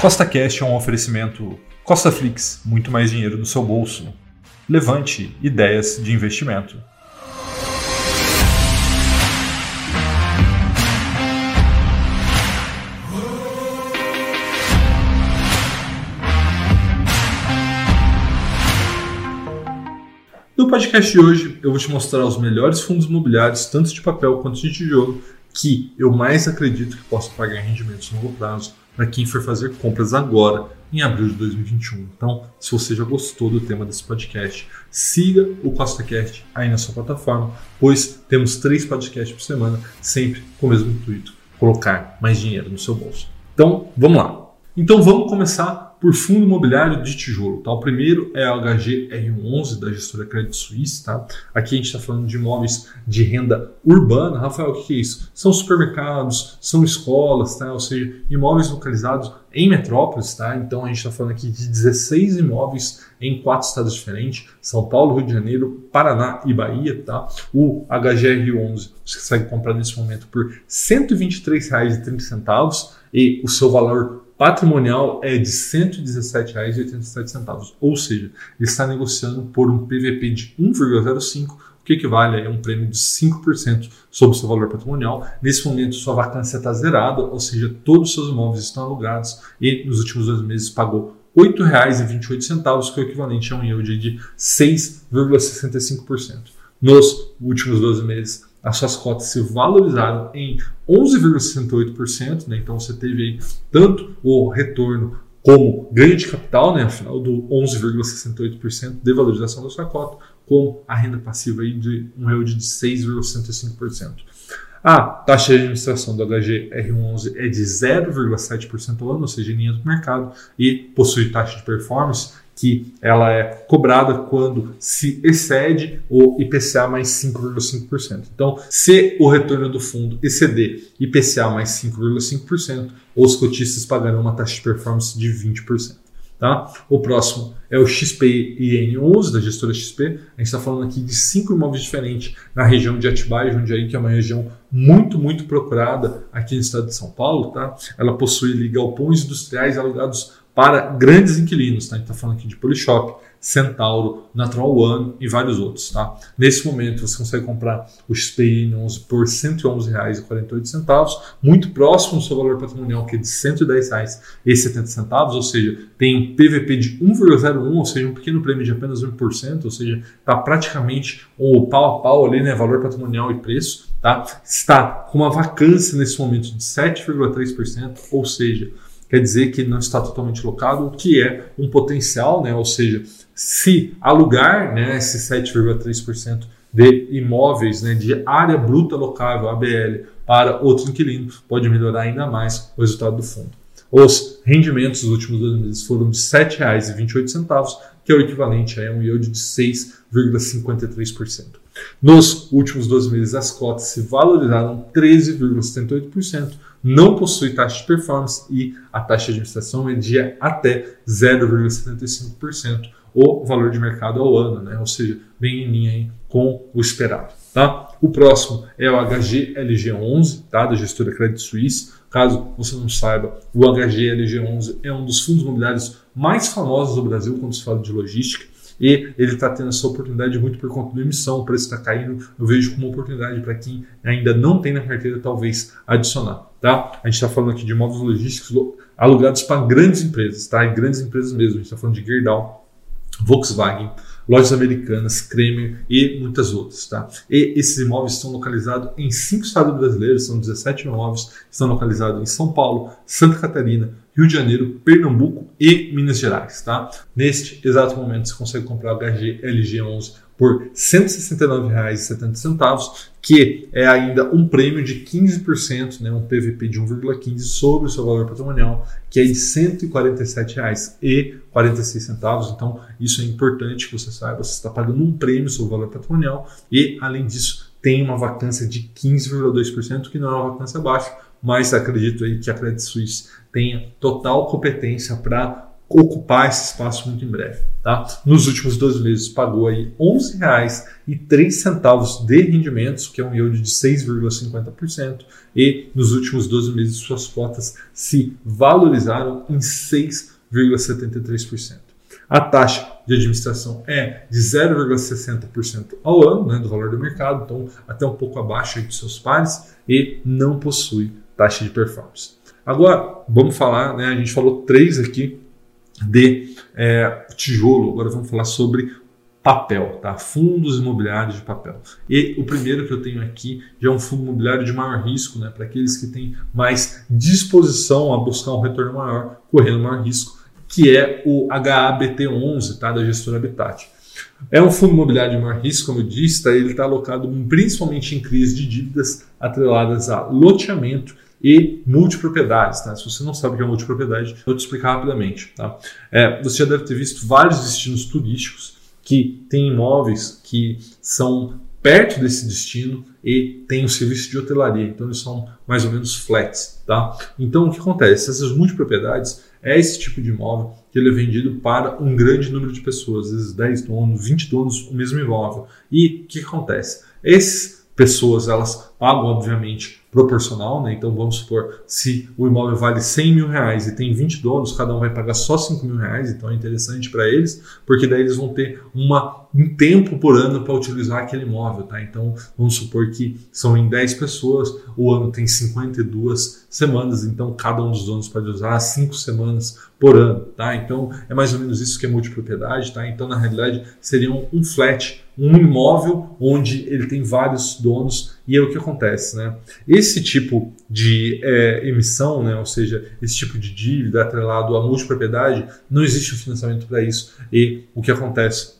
Costa Cash é um oferecimento Costa Flix, muito mais dinheiro no seu bolso. Levante ideias de investimento. No podcast de hoje, eu vou te mostrar os melhores fundos imobiliários, tanto de papel quanto de tijolo, que eu mais acredito que possam pagar rendimentos no longo prazo para quem for fazer compras agora, em abril de 2021. Então, se você já gostou do tema desse podcast, siga o CostaCast aí na sua plataforma, pois temos três podcasts por semana, sempre com o mesmo intuito, colocar mais dinheiro no seu bolso. Então, vamos lá. Então, vamos começar por fundo imobiliário de tijolo. Tá? O primeiro é a HGR11 da gestora Credit Suisse. Tá? Aqui a gente está falando de imóveis de renda urbana. Rafael, o que é isso? São supermercados, são escolas, tá? ou seja, imóveis localizados em metrópoles. Tá? Então a gente está falando aqui de 16 imóveis em quatro estados diferentes: São Paulo, Rio de Janeiro, Paraná e Bahia. Tá? O HGR11 você consegue comprar nesse momento por R$ 123,30 e o seu valor patrimonial é de R$ 117,87, ou seja, ele está negociando por um PVP de 1,05, o que equivale a um prêmio de 5% sobre o seu valor patrimonial. Nesse momento, sua vacância está zerada, ou seja, todos os seus imóveis estão alugados e nos últimos dois meses pagou R$ 8,28, que é o equivalente a um yield de 6,65%. Nos últimos 12 meses, as suas cotas se valorizaram em 11,68%, né? então você teve aí tanto o retorno como ganho de capital, né, afinal do 11,68% de valorização da sua cota, como a renda passiva aí de um yield de 6,65%. A taxa de administração do HGR11 é de 0,7% ao ano, ou seja, em linha do mercado, e possui taxa de performance que ela é cobrada quando se excede o IPCA mais 5,5%. Então, se o retorno do fundo exceder IPCA mais 5,5%, os cotistas pagarão uma taxa de performance de 20%. Tá? O próximo é o XPIN11 da gestora XP. A gente está falando aqui de cinco imóveis diferentes na região de Atibaia Jundiaí, que é uma região muito, muito procurada aqui no estado de São Paulo. Tá? Ela possui galpões industriais alugados para grandes inquilinos. Tá? A gente está falando aqui de Polishop, Centauro, Natural One e vários outros. Tá? Nesse momento você consegue comprar o XPI 11 por R$ 111,48, muito próximo do seu valor patrimonial, que é de R$ 110,70, ou seja, tem um PVP de 1,01, ou seja, um pequeno prêmio de apenas 1%, ou seja, está praticamente o pau a pau ali, né, valor patrimonial e preço. Tá? Está com uma vacância nesse momento de 7,3%, ou seja, quer dizer que não está totalmente locado, o que é um potencial, né? ou seja, se alugar né, esse 7,3% de imóveis né, de área bruta locável, ABL, para outro inquilino, pode melhorar ainda mais o resultado do fundo. Os rendimentos dos últimos dois meses foram de R$ 7,28, que é o equivalente a um yield de 6,53%. Nos últimos 12 meses, as cotas se valorizaram 13,78%, não possui taxa de performance e a taxa de administração de até 0,75% o valor de mercado ao ano, né? ou seja, bem em linha aí com o esperado. Tá? O próximo é o HGLG11, tá? da gestora Credit Suisse. Caso você não saiba, o HGLG11 é um dos fundos imobiliários mais famosos do Brasil quando se fala de logística e ele está tendo essa oportunidade muito por conta da emissão, o preço está caindo. Eu vejo como oportunidade para quem ainda não tem na carteira, talvez adicionar. Tá? A gente está falando aqui de imóveis logísticos alugados para grandes empresas, tá? E grandes empresas mesmo. A gente está falando de Gerdau, Volkswagen, lojas americanas, Kremer e muitas outras. Tá? E esses imóveis estão localizados em cinco estados brasileiros, são 17 imóveis, estão localizados em São Paulo, Santa Catarina, Rio de Janeiro, Pernambuco e Minas Gerais. Tá? Neste exato momento você consegue comprar o HG LG11 por R$ 169,70, que é ainda um prêmio de 15%, né, um PVP de 1,15% sobre o seu valor patrimonial, que é de R$ 147,46. Então, isso é importante que você saiba, você está pagando um prêmio sobre o valor patrimonial e, além disso, tem uma vacância de 15,2%, que não é uma vacância baixa, mas acredito aí que a Credit Suisse tenha total competência para ocupar esse espaço muito em breve. Tá? Nos últimos 12 meses pagou aí R$ 11,03 de rendimentos, que é um yield de 6,50%, e nos últimos 12 meses suas cotas se valorizaram em 6,73%. A taxa de administração é de 0,60% ao ano né, do valor do mercado, então até um pouco abaixo de seus pares, e não possui taxa de performance. Agora, vamos falar, né, a gente falou três aqui de é, tijolo, agora vamos falar sobre papel, tá? Fundos imobiliários de papel. E o primeiro que eu tenho aqui já é um fundo imobiliário de maior risco, né? Para aqueles que têm mais disposição a buscar um retorno maior, correndo maior risco, que é o HABT11, tá? Da gestora Habitat. É um fundo imobiliário de maior risco, como eu disse, tá? ele está alocado principalmente em crise de dívidas atreladas a loteamento e multipropriedades. Tá? Se você não sabe o que é multipropriedade, eu vou te explicar rapidamente. Tá? É, você já deve ter visto vários destinos turísticos que têm imóveis que são perto desse destino e tem o serviço de hotelaria. Então eles são mais ou menos flats. Tá? Então o que acontece? Essas multipropriedades é esse tipo de imóvel que ele é vendido para um grande número de pessoas, às vezes 10 donos, 20 donos, o mesmo imóvel. E o que acontece? Essas pessoas elas pagam, obviamente, proporcional, né? Então vamos supor, se o imóvel vale 100 mil reais e tem 20 donos, cada um vai pagar só 5 mil reais, então é interessante para eles, porque daí eles vão ter uma, um tempo por ano para utilizar aquele imóvel, tá? Então vamos supor que são em 10 pessoas, o ano tem 52 semanas, então cada um dos donos pode usar 5 semanas por ano, tá? Então é mais ou menos isso que é multipropriedade, tá? Então na realidade seria um flat, um imóvel onde ele tem vários donos e é o que acontece, né? Esse tipo de é, emissão, né, ou seja, esse tipo de dívida atrelado à multipropriedade, não existe um financiamento para isso. E o que acontece?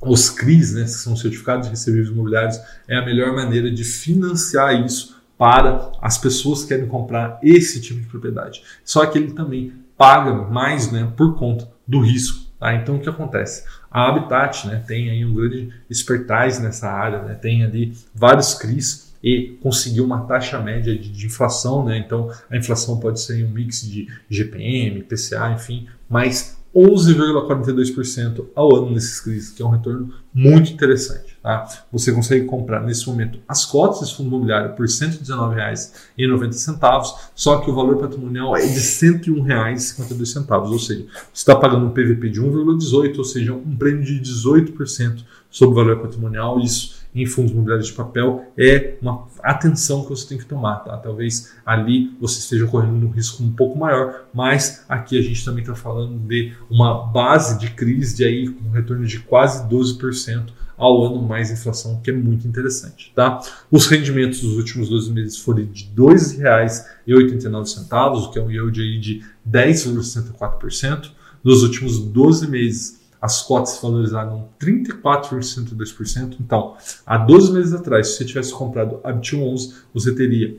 Os CRIs, né, que são certificados de recebíveis imobiliários, é a melhor maneira de financiar isso para as pessoas que querem comprar esse tipo de propriedade. Só que ele também paga mais né, por conta do risco. Tá? Então o que acontece? A Habitat né, tem aí um grande expertise nessa área, né, tem ali vários CRIs e conseguiu uma taxa média de, de, inflação, né? Então a inflação pode ser um mix de GPM, PCA, enfim, mas 11,42% ao ano nesses CRIs, que é um retorno muito interessante. Tá? Você consegue comprar nesse momento as cotas desse fundo imobiliário por R$ 119,90, só que o valor patrimonial é de R$ 101,52, ou seja, você está pagando um PVP de 1,18, ou seja, um prêmio de 18% sobre o valor patrimonial. Isso em fundos imobiliários de papel é uma atenção que você tem que tomar. Tá? Talvez ali você esteja correndo um risco um pouco maior, mas aqui a gente também está falando de uma base de crise de aí com um retorno de quase 12% ao ano mais inflação, que é muito interessante. Tá? Os rendimentos dos últimos 12 meses foram de R$ 2,89, o que é um yield aí de 10,64%. Nos últimos 12 meses, as cotas valorizaram 34,62%. Então, há 12 meses atrás, se você tivesse comprado a BT11, você teria,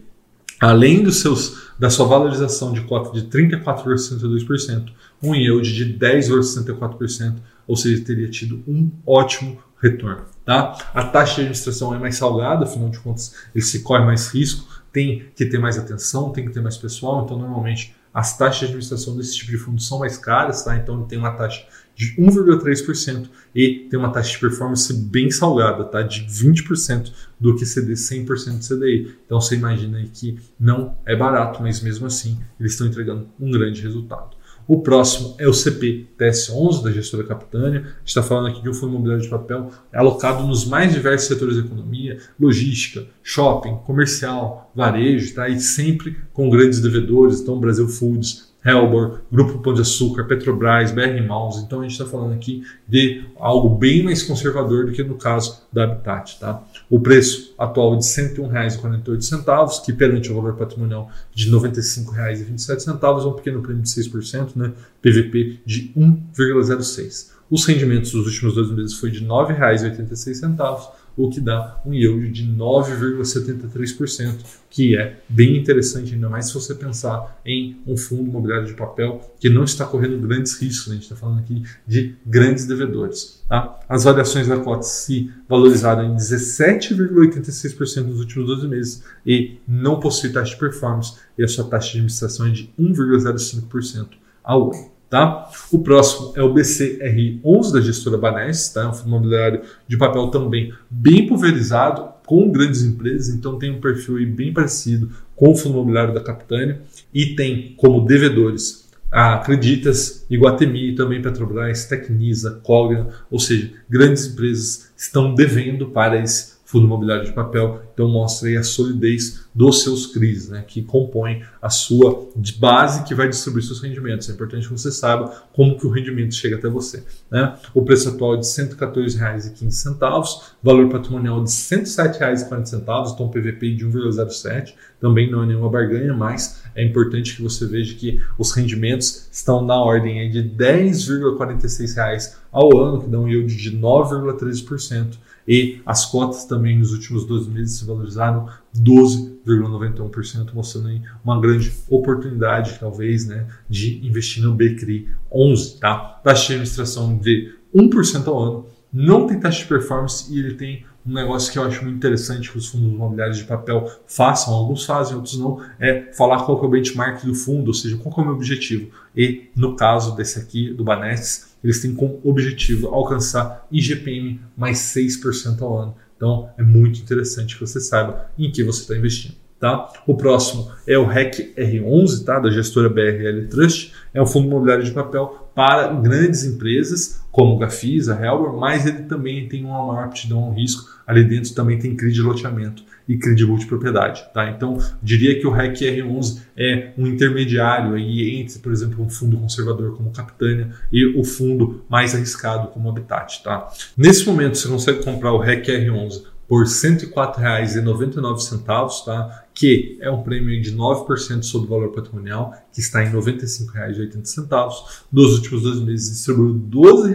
além dos seus, da sua valorização de cota de 34,62%, um yield de 10,64%, ou seja, teria tido um ótimo retorno. Tá? A taxa de administração é mais salgada, afinal de contas, ele se corre mais risco, tem que ter mais atenção, tem que ter mais pessoal, então normalmente as taxas de administração desse tipo de fundo são mais caras, tá? então ele tem uma taxa de 1,3% e tem uma taxa de performance bem salgada, tá? de 20% do que CD 100% de CDI. Então você imagina aí que não é barato, mas mesmo assim eles estão entregando um grande resultado. O próximo é o CP TS11 da gestora Capitânia. A gente está falando aqui de um fundo imobiliário de papel alocado nos mais diversos setores da economia, logística, shopping, comercial, varejo, tá? e sempre com grandes devedores, então Brasil Foods, Helbor, Grupo Pão de Açúcar, Petrobras, BR Malls. Então a gente está falando aqui de algo bem mais conservador do que no caso da Habitat. Tá? O preço atual é de R$ 101,48, que perante o valor patrimonial de R$ 95,27, é um pequeno prêmio de 6%, né? PVP de 1,06%. Os rendimentos dos últimos dois meses foi de R$ 9,86 o que dá um yield de 9,73%, que é bem interessante, ainda mais se você pensar em um fundo imobiliário de papel que não está correndo grandes riscos, né? a gente está falando aqui de grandes devedores. Tá? As variações da cota se valorizaram em 17,86% nos últimos 12 meses e não possui taxa de performance, e a sua taxa de administração é de 1,05% ao ano. Tá? O próximo é o BCRI11 da gestora Banes, tá? um fundo imobiliário de papel também bem pulverizado, com grandes empresas, então tem um perfil bem parecido com o fundo imobiliário da Capitânia e tem como devedores a Acreditas, Iguatemi, também Petrobras, Tecnisa, Cogna, ou seja, grandes empresas estão devendo para esse fundo imobiliário de papel. Então mostra aí a solidez dos seus CRIs, né, que compõem a sua base que vai distribuir seus rendimentos. É importante que você saiba como que o rendimento chega até você. Né? O preço atual é de R$ 114,15, valor patrimonial de R$ 107,40, então PVP de 1,07. Também não é nenhuma barganha, mas é importante que você veja que os rendimentos estão na ordem de R$ 10,46 ao ano, que dá um yield de 9,13% e as cotas também nos últimos 12 meses se valorizaram 12,91%, mostrando uma grande oportunidade, talvez, né, de investir no BCRI 11. Tá? Taxa de administração de 1% ao ano, não tem taxa de performance e ele tem um negócio que eu acho muito interessante que os fundos imobiliários de papel façam, alguns fazem, outros não, é falar qual é o benchmark do fundo, ou seja, qual é o meu objetivo. E no caso desse aqui, do Banex, eles têm como objetivo alcançar IGPM mais 6% ao ano. Então é muito interessante que você saiba em que você está investindo. Tá? O próximo é o REC R11, tá? da gestora BRL Trust. É um fundo imobiliário de papel para grandes empresas, como Gafisa, Helber, mas ele também tem uma maior aptidão ao risco. Ali dentro também tem CRI de loteamento e CRI de multipropriedade. Tá? Então, diria que o REC R11 é um intermediário aí entre, por exemplo, um fundo conservador como Capitânia e o fundo mais arriscado como Habitat. Tá? Nesse momento, você consegue comprar o REC R11 por R$ 104,99, tá? que é um prêmio de 9% sobre o valor patrimonial, que está em R$ 95,80. Nos últimos dois meses distribuiu R$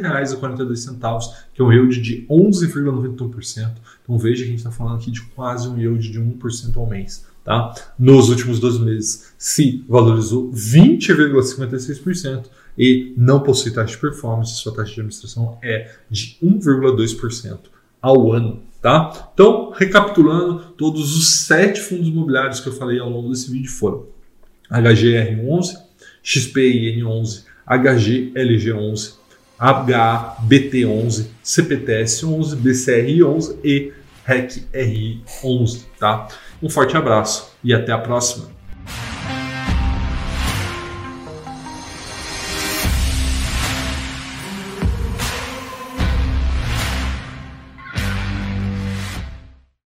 12,42, que é um yield de 11,91%. Então veja que a gente está falando aqui de quase um yield de 1% ao mês. Tá? Nos últimos dois meses se valorizou 20,56% e não possui taxa de performance, sua taxa de administração é de 1,2% ao ano. Tá? Então, recapitulando, todos os sete fundos imobiliários que eu falei ao longo desse vídeo foram HGR11, XPIN11, HGLG11, HABT11, CPTS11, BCRI11 e RECRI11. Tá? Um forte abraço e até a próxima.